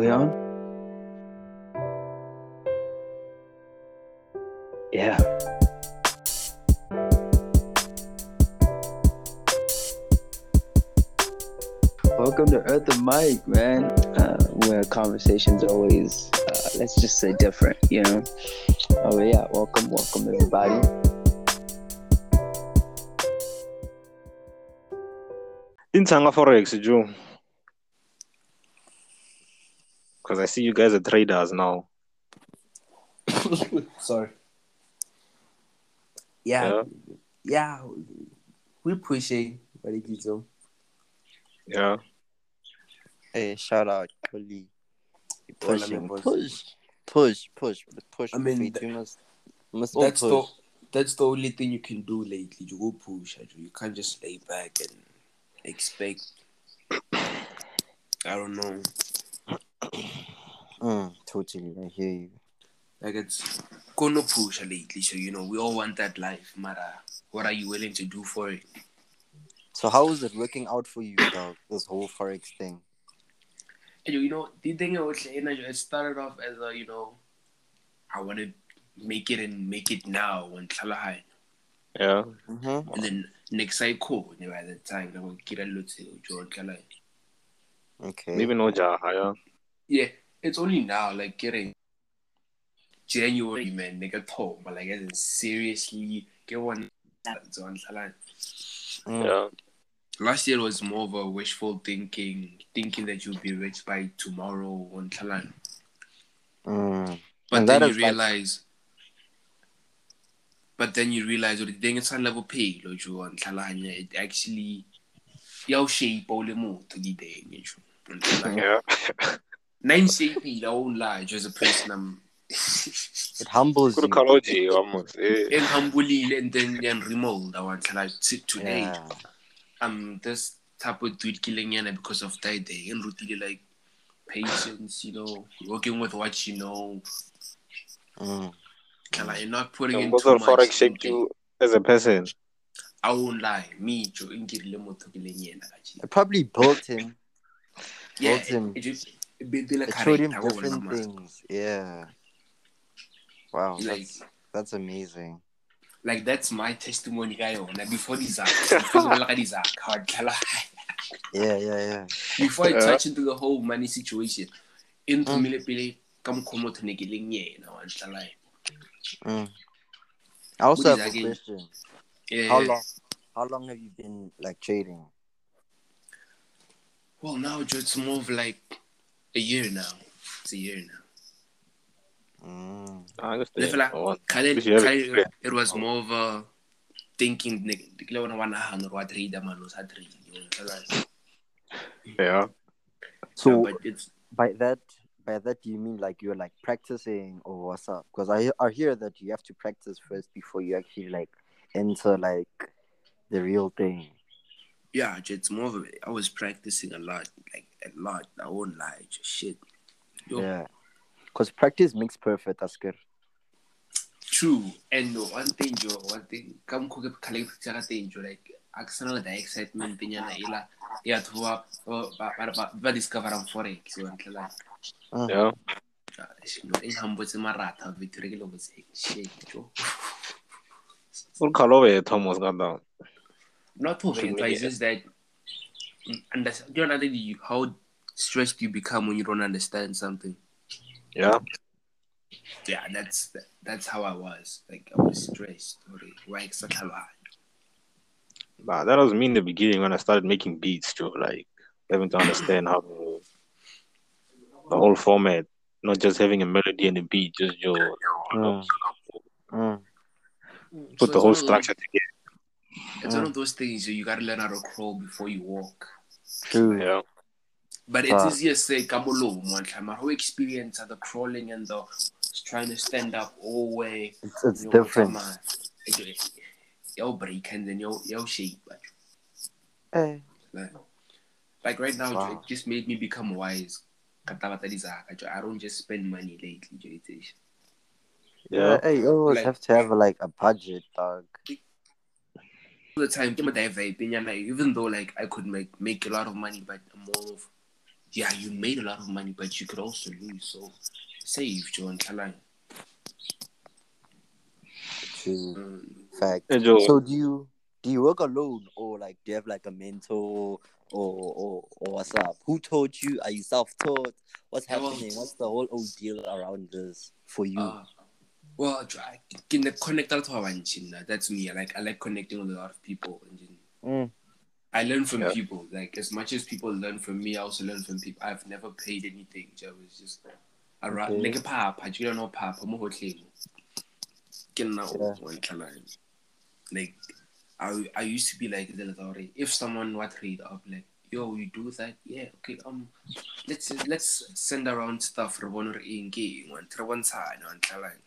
we on? Yeah. Welcome to Earth and Mike, man. Uh, where conversations always, uh, let's just say different, you know? Oh, yeah. Welcome, welcome, everybody. Intanga Forex, Joe. Because I see you guys are traders now. Sorry. Yeah, yeah, we pushing, but it's so. Yeah. Hey, shout out, Kuli. Well, Push, I mean, boys. push, push, push, push. I mean, Wait, th- must, we must That's push. the that's the only thing you can do lately. You go push, You can't just lay back and expect. I don't know. Mm, totally, I hear you. Like it's gonna push lately. So you know we all want that life. Mara, what are you willing to do for it? So, how is it working out for you, dog? This whole forex thing. You know the thing I was saying, Andrew, it started off as a you know, I want to make it and make it now when high. Yeah. Mm-hmm. And then next cycle, you know, at the time, I'm gonna get a little John Kala. Okay. Maybe no Jaha, yeah. Yeah, it's only now, like getting January, man, nigga told, but like as in seriously, get one on Salan. Mm. Yeah. Last year was more of a wishful thinking, thinking that you'll be rich by tomorrow on Salan. Mm. But And then you is like- realize, but then you realize, oh, the thing is level pay, lo you on Salan, it actually, yaw shape all the more to the day, you know, on Salan. Yeah. Nine CP I won't lie, just a person I'm. It humbles Good you. ecology, almost. Eh. in humbly and then yan remold I want to like sit today. Yeah. Um this type of dude killing yana because of that day and really like patience, you know, working with what you know. Mm. Can I not putting in too sort of much. Forex shaped into- you as a person? I won't lie, me Joe ingirile motho killing yana kachi. It probably built him. Yeah, Built him. it it built like It showed him different wona, things. Yeah. Wow, Like that's that's amazing. like that's my testimony guy before these before these hard kala. Yeah, yeah, yeah. before I touch into the whole money situation, in Mm. tumile pele ka mokgwa o motho ne ke leng yena wa ntlhala e. Mm. I also have a again? question. Eh, How long? How long have you been like trading? Well, now Joe, it's more of like a year now. It's a year now. Mm. I Le understand. fela, Oh, kale- Which you have it was more of a thinking ne ke le bona wa nagana gore wa trader man o sa trade wa ntlhala e. Yeah. So Yeah, but it's by that, by that, do you mean like you're like practicing or what's up? Because I I hear that you have to practice first before you actually like enter like the real thing. yeah, it's more of a, I was practicing a lot, like a lot. I won't lie, just shit. Yo, Yeah. Because practice makes perfect. That's good. True. And one thing, Joe, one thing, come cook up collect picture ka teng, Joe, like akasana the excitement nyana ela ya thuwa ba ba ba ba discover am forex so ntla Yeah. Ah, no e hambotse maratha victory ke lo botse shit Joe. Full color Thomas got down. Not to Should vent, we- it's just that understand you know you how stressed you become when you don't understand something. Yeah. Yeah, that's that's how I was. Like I was stressed. Or why Nah, that was me in the beginning when I started making beats, Joe. Like having to understand how to, the whole format, not just having a melody and a beat, just Joe. Mm. Mm. Put the whole structure together. It's one of those things you gotta learn how to crawl before you walk. True. Yeah. But it's Ah. easier say kabolo one time. My whole experience of the crawling and the trying to stand up all the way. It's, it's you know, different. come on. Yo break and then yo yo shape. But Eh. like, like right now, Wow. it just made me become wise. Katabata dizaka, Joe. I don't just spend money lately. Joe. It's- Yeah. Hey, you always Like- have to have like a budget, dog. All the time, give me that vibe, and like, even though like I could make make a lot of money, but I'm more of yeah, you made a lot of money, but you could also lose. So save, Joe and Talan. True. Um, Fact. So do you do you work alone or like do you have like a mentor or or, or what's up? Who taught you? Are you self taught? What's Yeah, well- happening? What's the whole ordeal around this for you? uh, well, I can connect out to our That's me. I like I like connecting with a lot of people. Mm. I learn from Yeah. people. Like as much as people learn from me, I also learn from people. I've never paid anything. I was just around Okay. like a papa. You don't know papa. Mo hotleng. Ke nna o- Yeah. o. Like I I used to be like the authority. If someone what read up like yo you do that yeah okay um let's let's send around stuff re bone re eng ke eng wa re bontshane wa ntlhalane.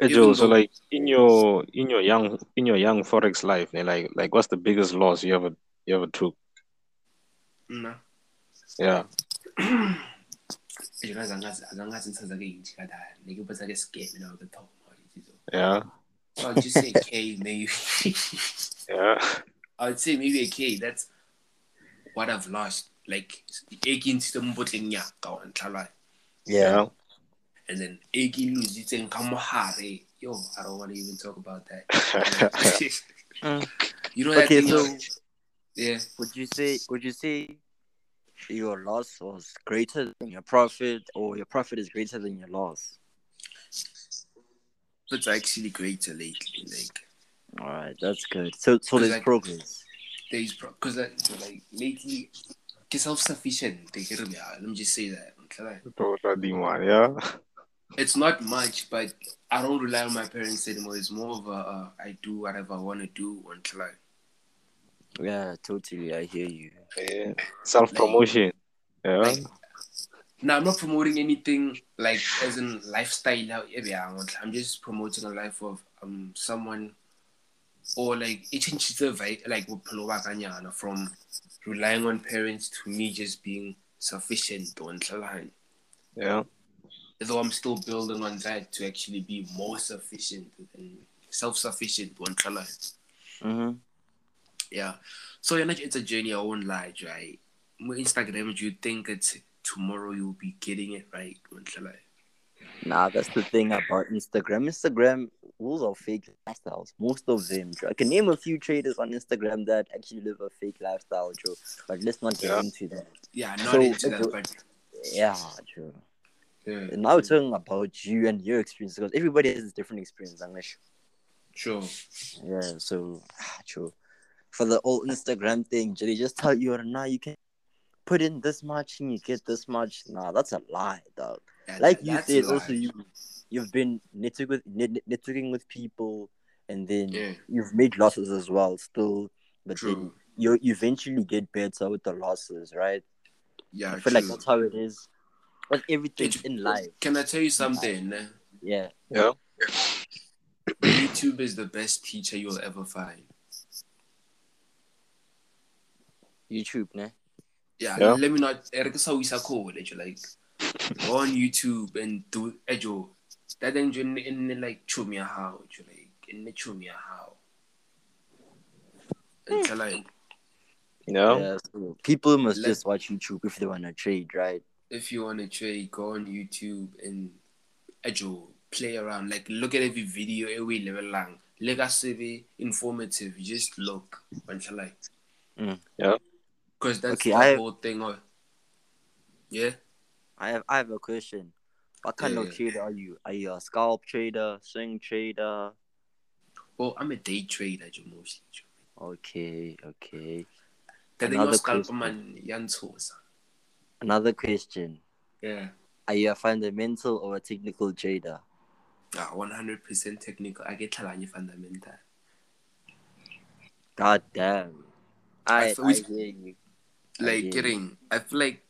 Hey, Even Joe, so like in your in your young in your young forex life, like like what's the biggest loss you ever you ever took? Nna Yeah. yona azangazi azangazi ntsha zake yinji kadala nike botsa ke scam na the top Yeah. so I'll just say K maybe Yeah. I would say maybe a K that's what I've lost like ekin system botleng ya ka wa ntlhala yeah. And then ekin lositseng ka mohare yo I don't want to even talk about that you know that Okay, thing so yeah would you say would you say your loss was greater than your profit or your profit is greater than your loss? it's actually greater lately like Alright, that's good. So so Cause there's like- progress. there's because like, like lately get self-sufficient take it let me just say that ntlhala. Totally, yeah. It's not much, but I don't rely on my parents anymore. It's more of a uh, I do whatever I want to do until I. Yeah, totally. I hear you. yeah. Self promotion. Yeah. Like, now I'm not promoting anything like as in lifestyle. now, yeah, I'm just promoting a life of um someone or like it changes the vibe like bophelo ba ka from relying on parents to me just being sufficient until I. yeah. Though I'm still building on that to actually be more sufficient and self-sufficient until I. Mm-hmm. Yeah. So you're not, it's a journey, I won't lie, right? My Instagram, do you think it's tomorrow you'll be getting it right? Won't. Nah, that's the thing about Instagram. Instagram rules are fake lifestyles. Most of them. Joe. I can name a few traders on Instagram that actually live a fake lifestyle, Joe. But let's not get Yeah. into that. Yeah, not So, into that, but Yeah, Joe. Yeah, And now we're talking about you and your experience because everybody has a different experience, English. sure. Yeah, so ah, true. For the old Instagram thing, they just tell you, or nah, you can put in this much and you get this much. Nah, that's a lie, dog. Like you said, also you you've been networking with net, networking with people, and then Yeah. you've made losses as well, still. But then True. you you eventually get better with the losses, right? Yeah, I feel true. like that's how it is. But everything It- in life, Can I tell you something? eh? yeah. Yeah. YouTube is the best teacher you'll ever find. YouTube, ne? Yeah, Yeah. let me not. Eric is how we say college. Like, go on YouTube and do ejo. That then in in like chumia how, like in the chumia how. Until like. Yeah. Yeah. So people must Let- just watch YouTube if they wanna trade, right? If you want to trade, go on YouTube and Ejo, play around. Like look at every video every level long. Like I say be informative. Just look until like Mm. Yeah. Because that's Okay, the I- whole thing of Yeah. I have I have a question. What kind Yeah, of trader are you? Are you a scalp trader, swing trader? Well, I'm a day trader mostly. Okay, okay. That thing Another scalp question. man yantosa. Another question. Yeah. Are you a fundamental or a technical trader? Ah, 100% technical. I get talanya fundamental. God damn. I I, feel I hear you. I like you. getting i feel like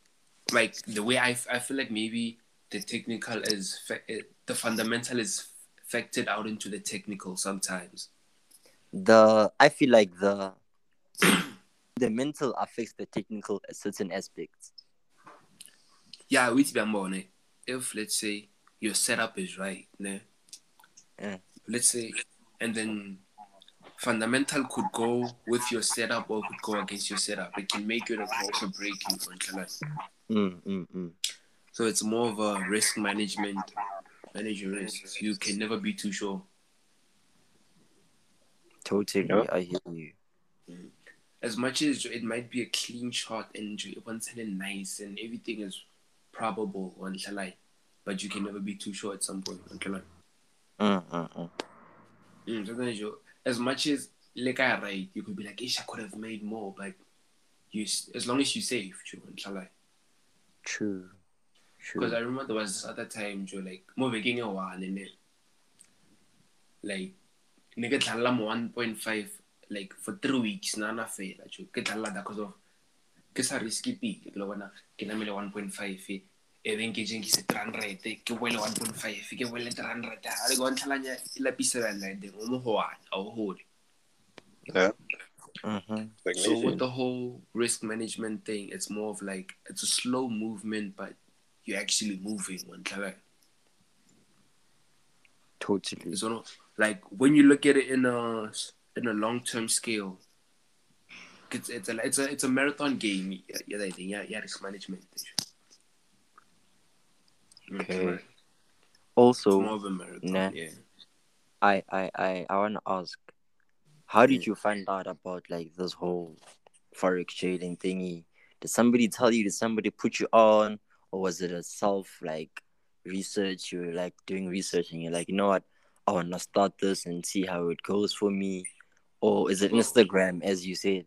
like the way i, I feel like maybe the technical is fa- eh, the fundamental is factored out into the technical sometimes The I feel like the the mental affects the technical at certain aspects. Yeah with Bambone, if let's say your setup is right ne? Yeah. let's say and then fundamental could go with your setup or could go against your setup. It can make you and it can also break you. nonchalant. Mm, mm, mm. So it's more of a risk management. Manage your risks. You can never be too sure. Totally, Yeah. I hear you. As much as it might be a clean shot and once nice and everything is probable on Shalai, but you can never be too sure at some point. nonchalant. Mm, mm, mm. Mm, sometimes you, as much as like I right, you could be like, Ish, I could have made more, but you, as long as you save, Joe, inshallah. True. Because I remember there was this other time, Joe, like, mo making a one and then, like, nigga thala 1.5, like, for three weeks, na na fela, Joe. Ke thala da, cause of, ke sa risky pile, ke lo bona, ke namele 1.5, eh. E ben ke jeng ke se 300 ke wele 1.5 ke wele 300 a le go ntlhalanya e lapisa la ding o mo ho wana o hole Yeah. So with the whole risk management thing, it's more of like it's a slow movement, but you're actually moving. One like Totally. it's one of- like when you look at it in a in a long term scale, it's it's a it's a it's a marathon game. Yeah, yeah, yeah, yeah, risk management. Okay. It's Also, more of a marathon. nah. Yeah. I I I, I want to ask, how did Mm. you find out about like this whole forex trading thingy? Did somebody tell you? Did somebody put you on, or was it a self like research? You were like doing research, and you're like, you know what? I want to start this and see how it goes for me, or is it Instagram as you said?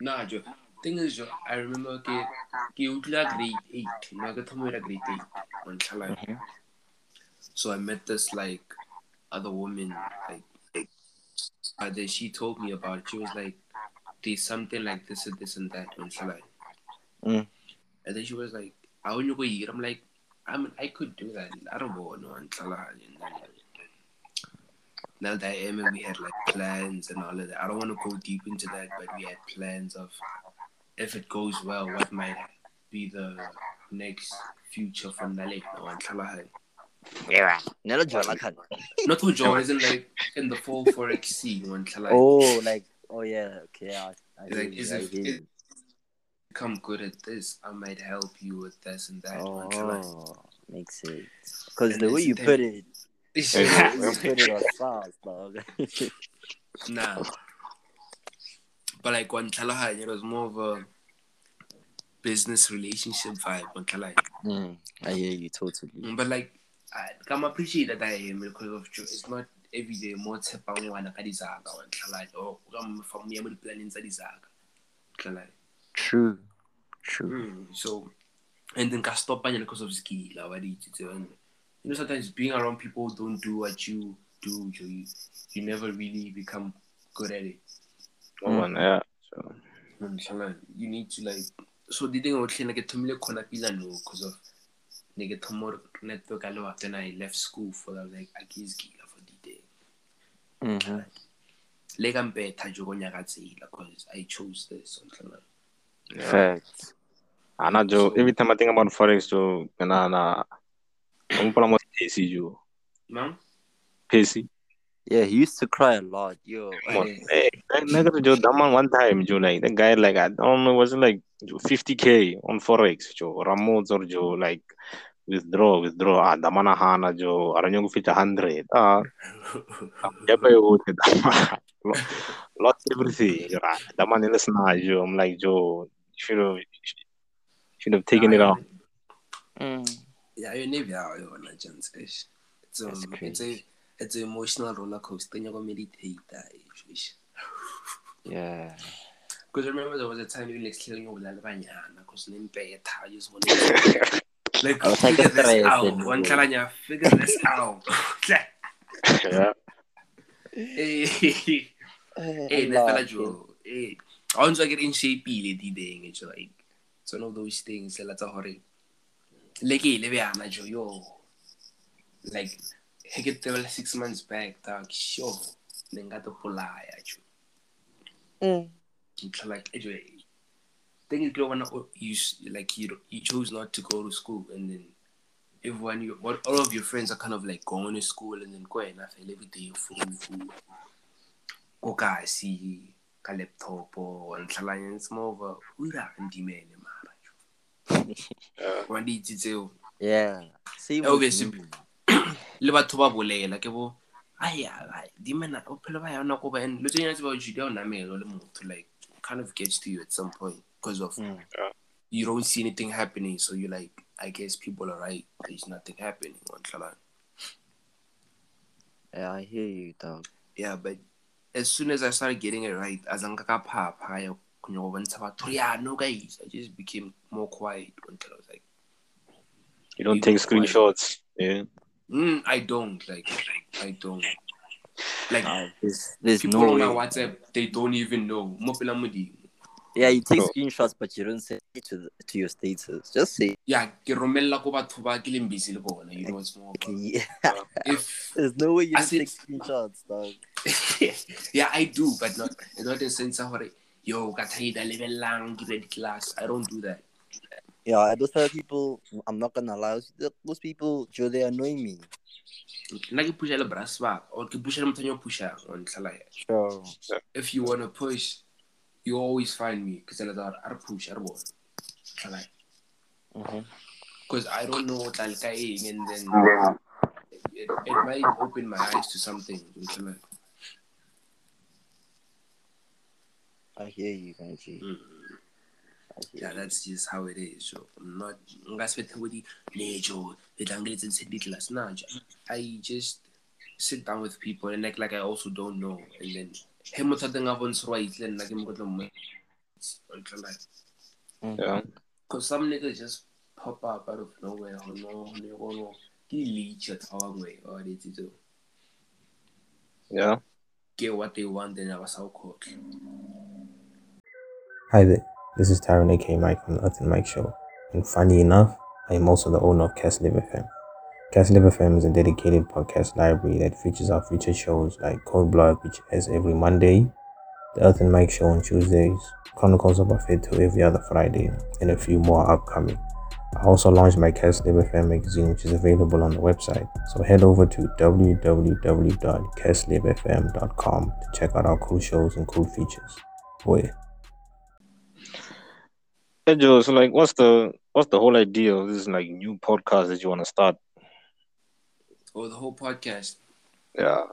Nah, Joe. Thing is, I remember ke ke utla grade eight. No, ke thomo grade eight. Mhm. So I met this like other woman, like, uh, then she told me about it. She was like, "There's something like this and this and that." And she Mm. and then she was like, "I want you go eat." I'm like, I mean, I could do that. I don't know. And then now that I am, and we had like plans and all of that. I don't want to go deep into that, but we had plans of if it goes well, what might be the next future for Nale. No, oh, and Kalahari. Yeah. Nelo jwala khan. Not to join, isn't like in the full forex scene when like Oh, like oh yeah, okay. I, I like, you, is I it- it- you. become good at this, I might help you with this and that. Oh, makes sense. Because the way you put it, It's the you put it was fast, dog. nah. But like one Kalahai, it was more of a business relationship vibe one Kalahai. Mm, I hear you totally. But like I come appreciate that I am because of true it's not every day more tshepang ngwana ka dizaga one Kalahai. Oh, come from me mo planning dizaga. Kalahai. True, true. Mm, so, and then ka stop nyana because of skill. You you know sometimes being around people don't do what you do, you you never really become good at it. No one, yeah. So, Mm, so, like, you need to like. So the thing about like thomile khona pila no because of nigga thomo network alo after I left school for that like I guess gila for the day. Like I'm better jogo nyaka tsela because I chose this something like. yeah. Facts. Ana Joe, So- every time I think about forex, Joe, na na, I'm put almost pacey, Joe. Mom? Pacey. Yeah, he used to cry a lot, yo. Come on, hey, that nigga Joe, that man one time, Joe, like the guy, like I don't know, was it like 50k on forex, Joe, Ramos or Joe, like withdraw, withdraw. Ah, the man hana Joe, aranyo fit a hundred. Ah, yeah, but you would Lo- lost everything. Joe. The man in the snare, Joe. I'm like Joe, should have, should have taken it Nah, off. Mm. Yeah, you never are on a chance. It's um, That's it's a it's an emotional roller coaster. You go meditate that. Yeah. Because remember there was a time you like killing that banyana because name better. I just want to like I'll take figure this out. One kalanya figure this out. Yeah. hey, hey, that fella Joe. Hey, I want to get in shape. Ile di ding. It's like it's one of those things. Like that's a hurry. Like hey, lebe ana Joe yo. Like he get there six months back. Dog sure. Nenga to polaya Joe. Mm. It's like anyway, thing is, growing up, you like you you chose not to go to school, and then everyone you what all of your friends are kind of like going to school, and then going after every day your phone, food. ko kasi ka laptop o ntlhalanya it's more of a o ira ndimene mara Yeah. wa di itse tseo Yeah. Same with bese- me. Le batho ba bolela ke bo aya bophelo ba yana ko ba and lo tsenya tse ba juda o namelo le motho like kind of gets to you at some point because of Mm. you don't see anything happening so you like i guess people are right there's nothing happening on Tlalan. Yeah, I hear you, dog. yeah but as soon as i started getting it right as an ka phapha ya go nyo yeah no guys i just became more quiet until i was like You don't take go quiet. screenshots. Yeah. Mm, i don't like i don't like Uh, there's there's people no on my whatsapp they don't even know Mo pela. Yeah, you take Sure. screenshots, but you don't send it to the, to your status. Just say, yeah ke romella ko batho ba ke leng busy le bona you know it's more about, yeah. if there's no way you I don't take screenshots, dog. yeah i do but not not in the sense of hore yo ka thaida lebellang ke ready class i don't do that Yeah, I those other people, I'm not gonna lie. those- Those people, Joe, they annoy me. nna ke pusha le brass ba or ke pusha le motho yo pushang on tlhala Sure. if you want to push you always find me because I are are push are bona tlhala Mm-hmm. because i don't know what I'll eng and then it, it might open my eyes to something tlhala I hear you, Kanji. Mm. I hear yeah that's just how it is so i'm not nka se fethe bodi nejo le tlang le tsentse di class na ja i just sit down with people and act like i also don't know. And then he motho a teng a bontshe gore wa itle nna ke mo tlo mo tlhala Yeah. because some niggas just pop up out of nowhere or no no no no. Ke leech at how way or it is Yeah. get what they want and I was so cool Hi there, this is Tyron aka Mike from the Earth and Mike Show. And funny enough, I am also the owner of Cast Live FM. Cast Live FM is a dedicated podcast library that features our featured shows like Code Block, which airs every Monday, The Earth and Mike Show on Tuesdays, Chronicles of Bafwetu every other Friday, and a few more upcoming. I also launched my Cast Live FM magazine, which is available on the website. So head over to www.castlivefm.com to check out our cool shows and cool features. Boy. Hey Joe, so like what's the what's the whole idea of this like new podcast that you wanna start? or the whole podcast Yeah.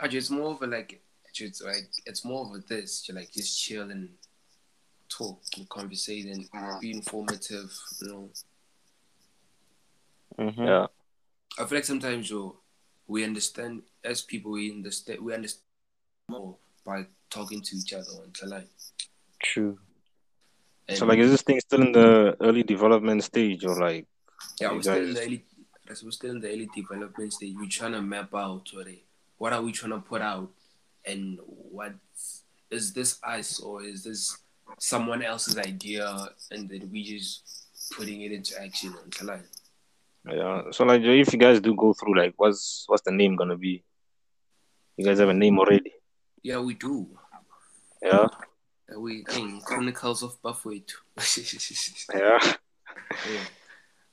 Actually, it's more of a like it's like it's more of a this you like just chill and talk and conversate and be informative you know Mm-hmm. Yeah. I feel like sometimes you we understand as people we understand we understand more by talking to each other until like True. And So like is this thing still in the early development stage or like yeah we're still in the early we're still in the early development stage we're trying to map out what are we trying to put out and what is this us or is this someone else's idea and then we just putting it into action until yeah. So like if you guys do go through like what's what's the name gonna be? You guys have a name already? yeah we do Yeah. We in chronicles of Bafwetu Yeah. Yeah.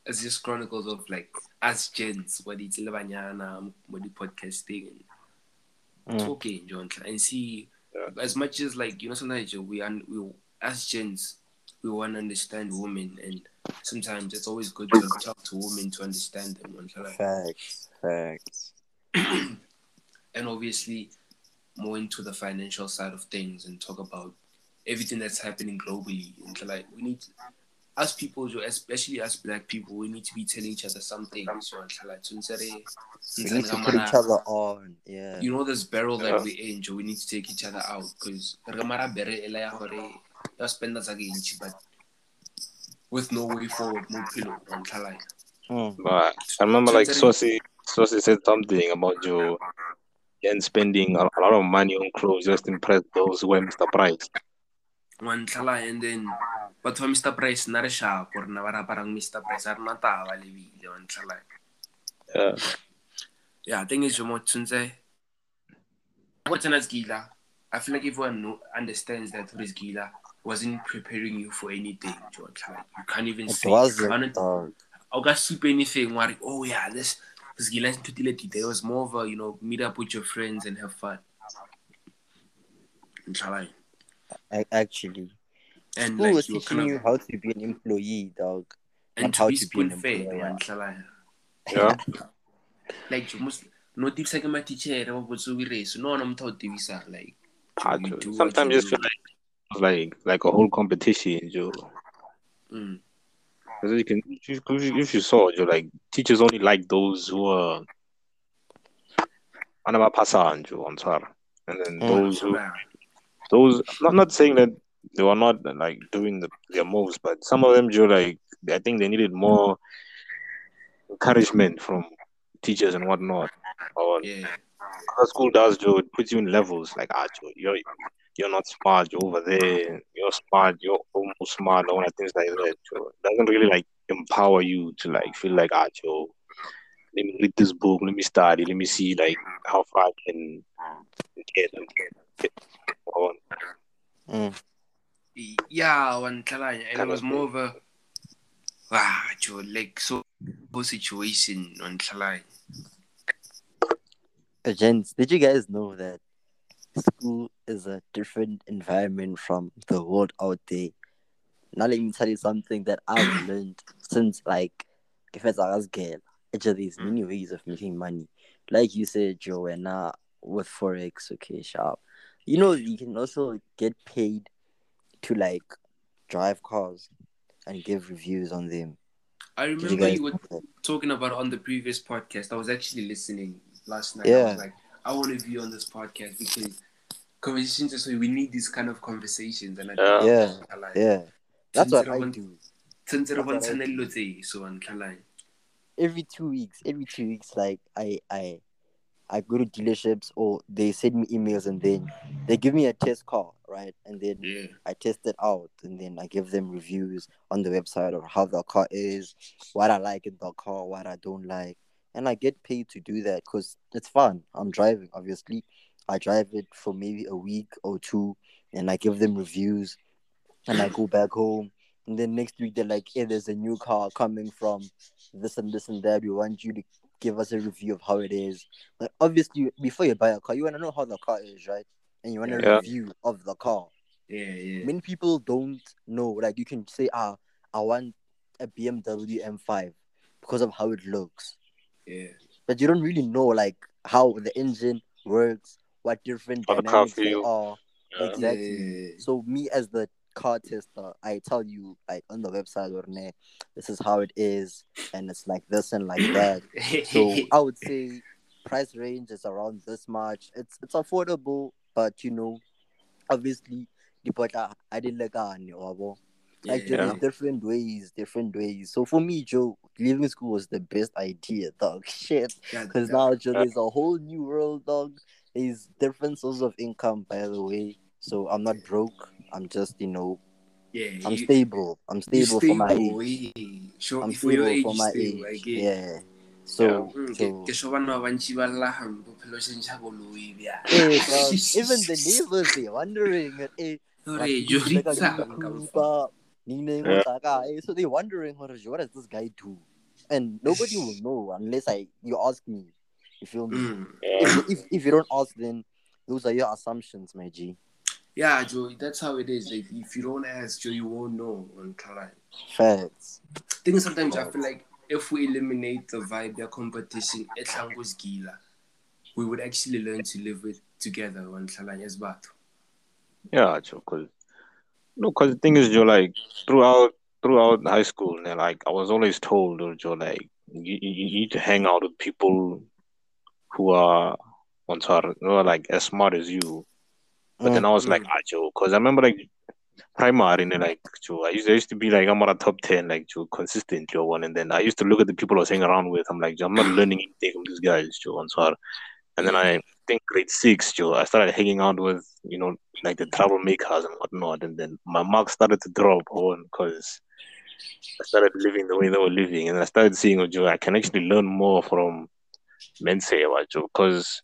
It's just chronicles of like us gents, what it's Lebanyana, what the podcasting and Mm. talking, John, and see Yeah. as much as like you know sometimes you- we un- we as gents we want to understand women and sometimes it's always good to talk to women to understand them until like, Facts. Facts. and obviously more into the financial side of things and talk about everything that's happening globally. And like we need as people, jo, especially as black people, we need to be telling each other something. So like, We need to put each other on. Yeah. you know this barrel that Yeah. we're in, jo, we need to take each other out because spend that again, but with no way forward, no pillow on like Mm. But I remember like Sincerely- Saucy Saucy said something about Joe and spending a, a lot of money on clothes just to impress those who are Mr. Price. Tlhala and then batho ba mr price na re sharp gore na ba re aparang mr price a re na taba lebile one tlhala Yeah. yeah thing is mo tshwantse go tsena skila i feel like everyone know, understands that Chris Gila wasn't preparing you for anything tlhala you can't even It say wasn't, dog. o ka supe anything ware oh yeah this this Gila nthutile tite it was more of a you know meet up with your friends and have fun Nhlala. A- Actually, And school like was you teaching kind you how to be an employee, dog. and not to how be to be an spoon fed employer. man Yeah. Like you must no tips like my teacher ba botse o ire so no no motho o tibisa like you Joe, do what Sometimes you just feel like it's like like a whole competition, Joe. Mm. Because you can, if you, if you saw, Joe, like teachers only like those who are anaba pasan, Joe, on and then Mm. those who Nhlala. Those not not saying that they were not like doing the, their moves, but some of them, Joe, like I think they needed more encouragement from teachers and whatnot. Or Yeah. school does, Joe, it puts you in levels like ah, Joe, you're you're not smart, you're over there, you're smart, you're almost smart, all that things like that. Joe. It doesn't really like empower you to like feel like ah, Joe, let me read this book, let me study, let me see like how far I can get. get on. Mm. Yeah, one Nhlala. And it was more of a ah, Joe, like so whole situation on Nhlala. Uh, gents, did you guys know that school is a different environment from the world out there? Now let me tell you something that I've learned since like if it's a girl. Actually, there's many ways of making money. Like you said, Joanna, with Forex, okay, sharp. You know, you can also get paid to like drive cars and give reviews on them. I Did you remember guys you were talking about on the previous podcast. I was actually listening last night. I Yeah. was like, I want to be on this podcast because conversations is we need these kind of conversations. And I Yeah. Yeah, I like, yeah. That's what I everyone- do. since That's what I everyone do. tse so Nhlala. Every two weeks, every two weeks, like I I I go to dealerships or they send me emails and then they give me a test car, right? And then Yeah. I test it out and then I give them reviews on the website of how the car is, what I like in the car, what I don't like. And I get paid to do that because it's fun. I'm driving, obviously. I drive it for maybe a week or two and I give them reviews and I go back home. And then next week they're like, hey, there's a new car coming from this and this and that. We want you to give us a review of how it is. Like obviously before you buy a car, you wanna know how the car is, right? And you want a Yeah. review of the car. Yeah, yeah. Many people don't know. Like you can say, ah, I want a BMW M5 because of how it looks. Yeah. But you don't really know like how the engine works, what different How the car dynamics there feel. are. Yeah. Exactly. Yeah. So me as the car tester, I tell you like on the website or this is how it is, and it's like this and like that. So I would say price range is around this much. It's it's affordable, but you know, obviously the but I didn't like or like Yeah. there's different ways, different ways. So for me, Joe, leaving school was the best idea, dog. Shit. Because now Joe, there's a whole new world, dog. There's different sources of income, by the way. So I'm not broke. I'm just, you know, yeah, I'm you- stable. I'm you stable for my age. yeah. Sure, I'm for stable age, for my stable, age. get. Yeah. So, Mm, so ke- ke sho ba bantši ba lla hampo phelo se ntšha koloi bja. eh, dog, even the neighbors they wondering, eh, Hore, like, jo like, di tsang ka Kupa, Nina, Yeah. Otaka, eh, so they wondering what, is- what does this guy do? And nobody will know unless I you ask me. You feel me? Mm. If, if if you don't ask, then those are your assumptions, my G. Yeah, Joe, that's how it is. Like, if you don't ask, Joe, you won't know on Kalan. Facts. thing is sometimes I feel like if we eliminate the vibe, the competition, it's etlangos gila, we would actually learn to live with together on Kalanya as batho. Yeah, Joe. Cause no, cause the thing is, Joe, like throughout throughout high school, and like I was always told, Joe, like you, you you need to hang out with people who are on Twitter, who are like as smart as you. But then I was like, Mm. ah, Joe, cause I remember like primary, and like Joe, I used I used to be like I'm on a top ten, like Joe, consistently or one, and then I used to look at the people I was hanging around with. I'm like, Joe, I'm not learning anything from these guys, Joe, on Twitter. And then I think grade six, Joe, I started hanging out with, you know, like the troublemakers and whatnot. And then my marks started to drop on because I started living the way they were living. And I started seeing, oh, Joe, I can actually learn more from Mense, Joe. Because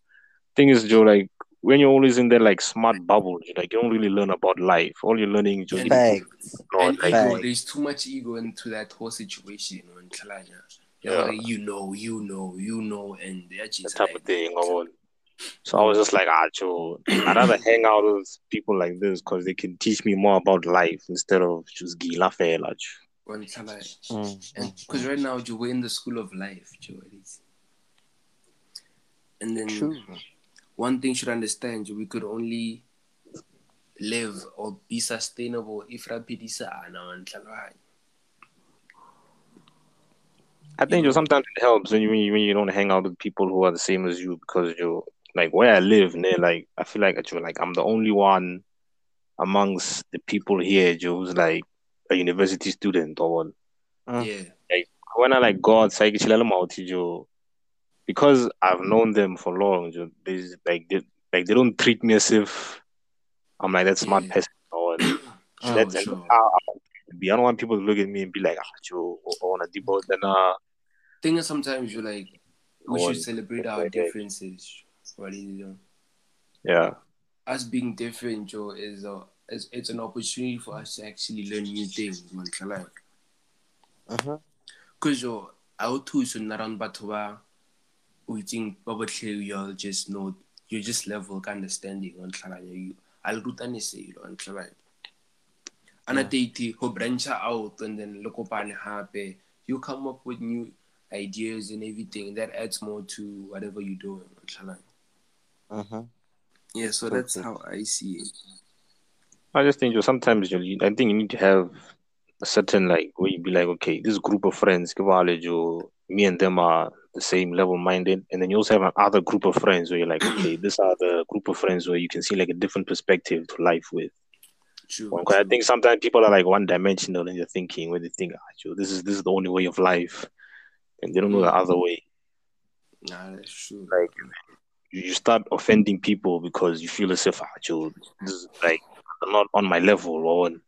thing is, Joe, like when you're always in that like smart bubble, you like you don't really learn about life. All you're learning, Joe, And- is Facts. not and like ego, Facts. there's too much ego into that whole situation on Kalanya. Yeah. Yeah. You know, you know, you know, and they're that type like, of thing. Or, So I was just like, ah, Joe, I'd rather hang out with people like this because they can teach me more about life instead of just gila fela. One time, like, Mm, and because right now, Joe, we're in the school of life, Joe. it is. And then True. One thing you should understand, we could only live or be sustainable if rapidisa ana wanhlalwane. I think Joe, sometimes it helps when you, when you when you don't hang out with people who are the same as you because you like where I live, ne, like I feel like Joe, like I'm the only one amongst the people here, who's like a university student or one. Yeah. when I like go outside, chilling out, because I've known them for long, they like they like they don't treat me as if I'm like that smart Yeah. person or. Sure, That's sure. I, I, I don't want people to look at me and be like, ah, Joe, I want to debate. Then uh, Thing is, sometimes you're like, we should celebrate our differences. What is it? yeah, Us being different, Joe, is a is it's an opportunity for us to actually learn new things, man. Like, Mhm. cause yo, I would too soon around Batuba. We think probably you'll just know you just level of understanding on you. I'll root and say you on Clavine. And at eighty, who branch out and then look up and happy, you come up with new ideas and everything that adds more to whatever you're doing on Clavine. Mhm. Yeah, so True, that's true. how I see it. I just think Joe, sometimes you, I think you need to have a certain like where you be like, okay, this group of friends, Kibale, Joe, me and them are the same level minded, and then you also have another group of friends where you're like, okay, this are the group of friends where you can see like a different perspective to life with. True. One, 'cause I think sometimes people are like one dimensional in their thinking where they think, ah, Joe, this is this is the only way of life, and they don't know the Mm. other way. Nah, that's true. Like you, you start offending people because you feel as if, ah, Joe, this is like they're not on my level or on.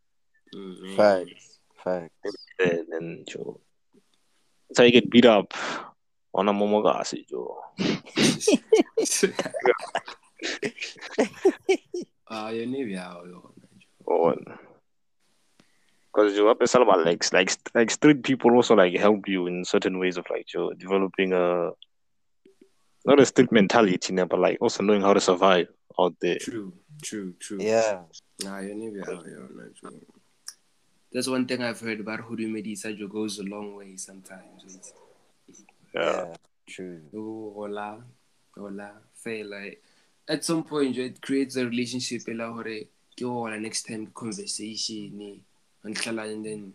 Mm, yeah. Facts. Facts. and then Joe. That's how you get beat up on a momogasi, Joe. Ah, your name, yeah, yo. Or because Joe, it's all about like like like street people also like help you in certain ways of like Joe developing a not a street mentality, né, but like also knowing how to survive out there. True, true, true. Yeah. Nah, your name, yeah, yo, no, true. That's one thing I've heard about Hudu Medisa Joe goes a long way sometimes. It's, Yeah. Yeah. True. oh, hola, hola, fair, like, at some point, it creates a relationship, ela hore, ke hola next time conversation, eh, and tlala, and then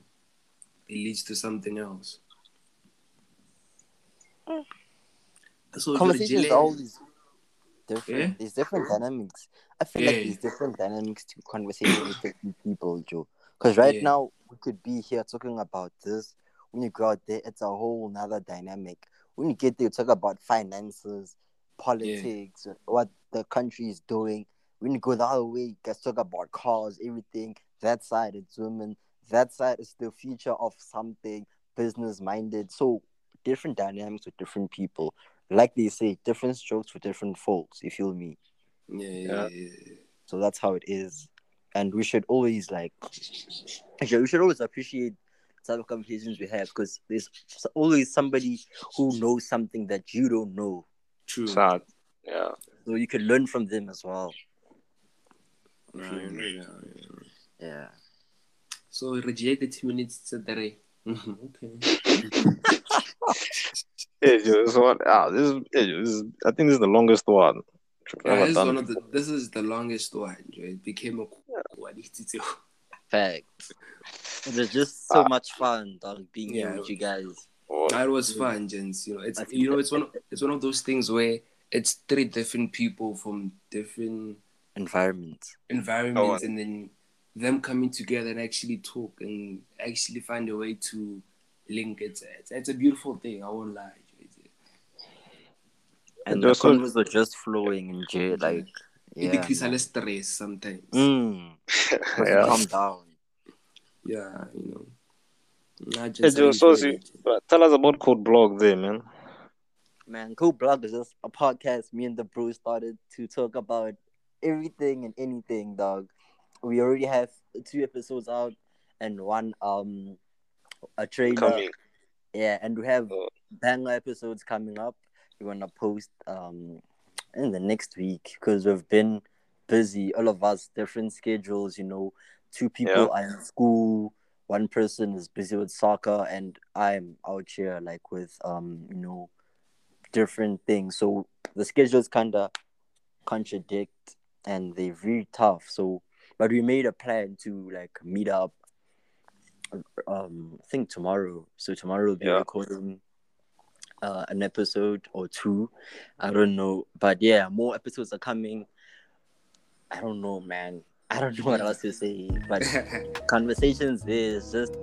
it leads to something else. So, Conversations George, are always different. Yeah? There's different dynamics. I feel like there's different dynamics to conversations with different people, Joe. Because right Yeah. now we could be here talking about this. When you go out there, it's a whole nother dynamic. When you get there, you talk about finances, politics, what the country is doing. When you go the other way, you guys talk about cars, everything. That side it's women. That side is the future of something business minded. So different dynamics with different people. Like they say, different strokes for different folks. You feel me? yeah, yeah, Yeah. yeah, yeah. So that's how it is. And we should always like, we should always appreciate type of conversations we have because there's always somebody who knows something that you don't know. True. Sad. Yeah. So you can learn from them as well. Nah, yeah, yeah, yeah. Yeah. So reject the two minutes to three. okay. Yeah, Joe, this one, ah, this is, yeah, this is, I think this is the longest one. Yeah, this is one of the. This is the longest one. It became a. What is it? Facts. It was just so much fun, dog, being here with you guys. Oh, It was fun, gents. You know, it's you know, it's one. Of, it's one of those things where it's three different people from different Environment. environments, Oh, and then them coming together and actually talk and actually find a way to link. It's it's, it's a beautiful thing. I won't lie. And there the was convos were just flowing in jail, like, It yeah. decreases man. the stress sometimes. Mm. yeah. Calm down. Yeah, you know. I Yeah, just Joe, so see, tell us about Code Block there, man. Man, Code Block is just a podcast me and the bro started to talk about everything and anything, dog. We already have two episodes out and one um a trailer. Coming. Yeah, and we have Oh. banger episodes coming up. We're gonna post um in the next week because we've been busy. All of us different schedules. You know, two people Yeah. are in school. One person is busy with soccer, and I'm out here like with um you know different things. So the schedules kind of contradict, and they're very tough. So, but we made a plan to like meet up. Um, I think tomorrow. So tomorrow we'll be Yeah. recording uh, an episode or two. I don't know, but yeah, more episodes are coming. I don't know, man. I don't know what else to say, but conversations is just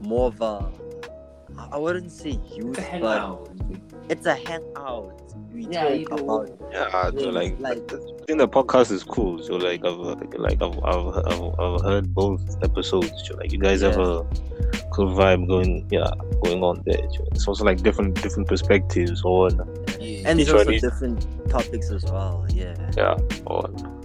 more of a I wouldn't say youth, It's a but hangout. it's a hangout. We Yeah, you talk know. about Yeah, so like, like I think the podcast is cool. So like, I've like, like I've, I've, I've, I've heard both episodes. So like, you guys have a cool vibe going, yeah, going on there. So it's also like different different perspectives on, Yeah. and there's also different topics as well. Yeah. yeah, on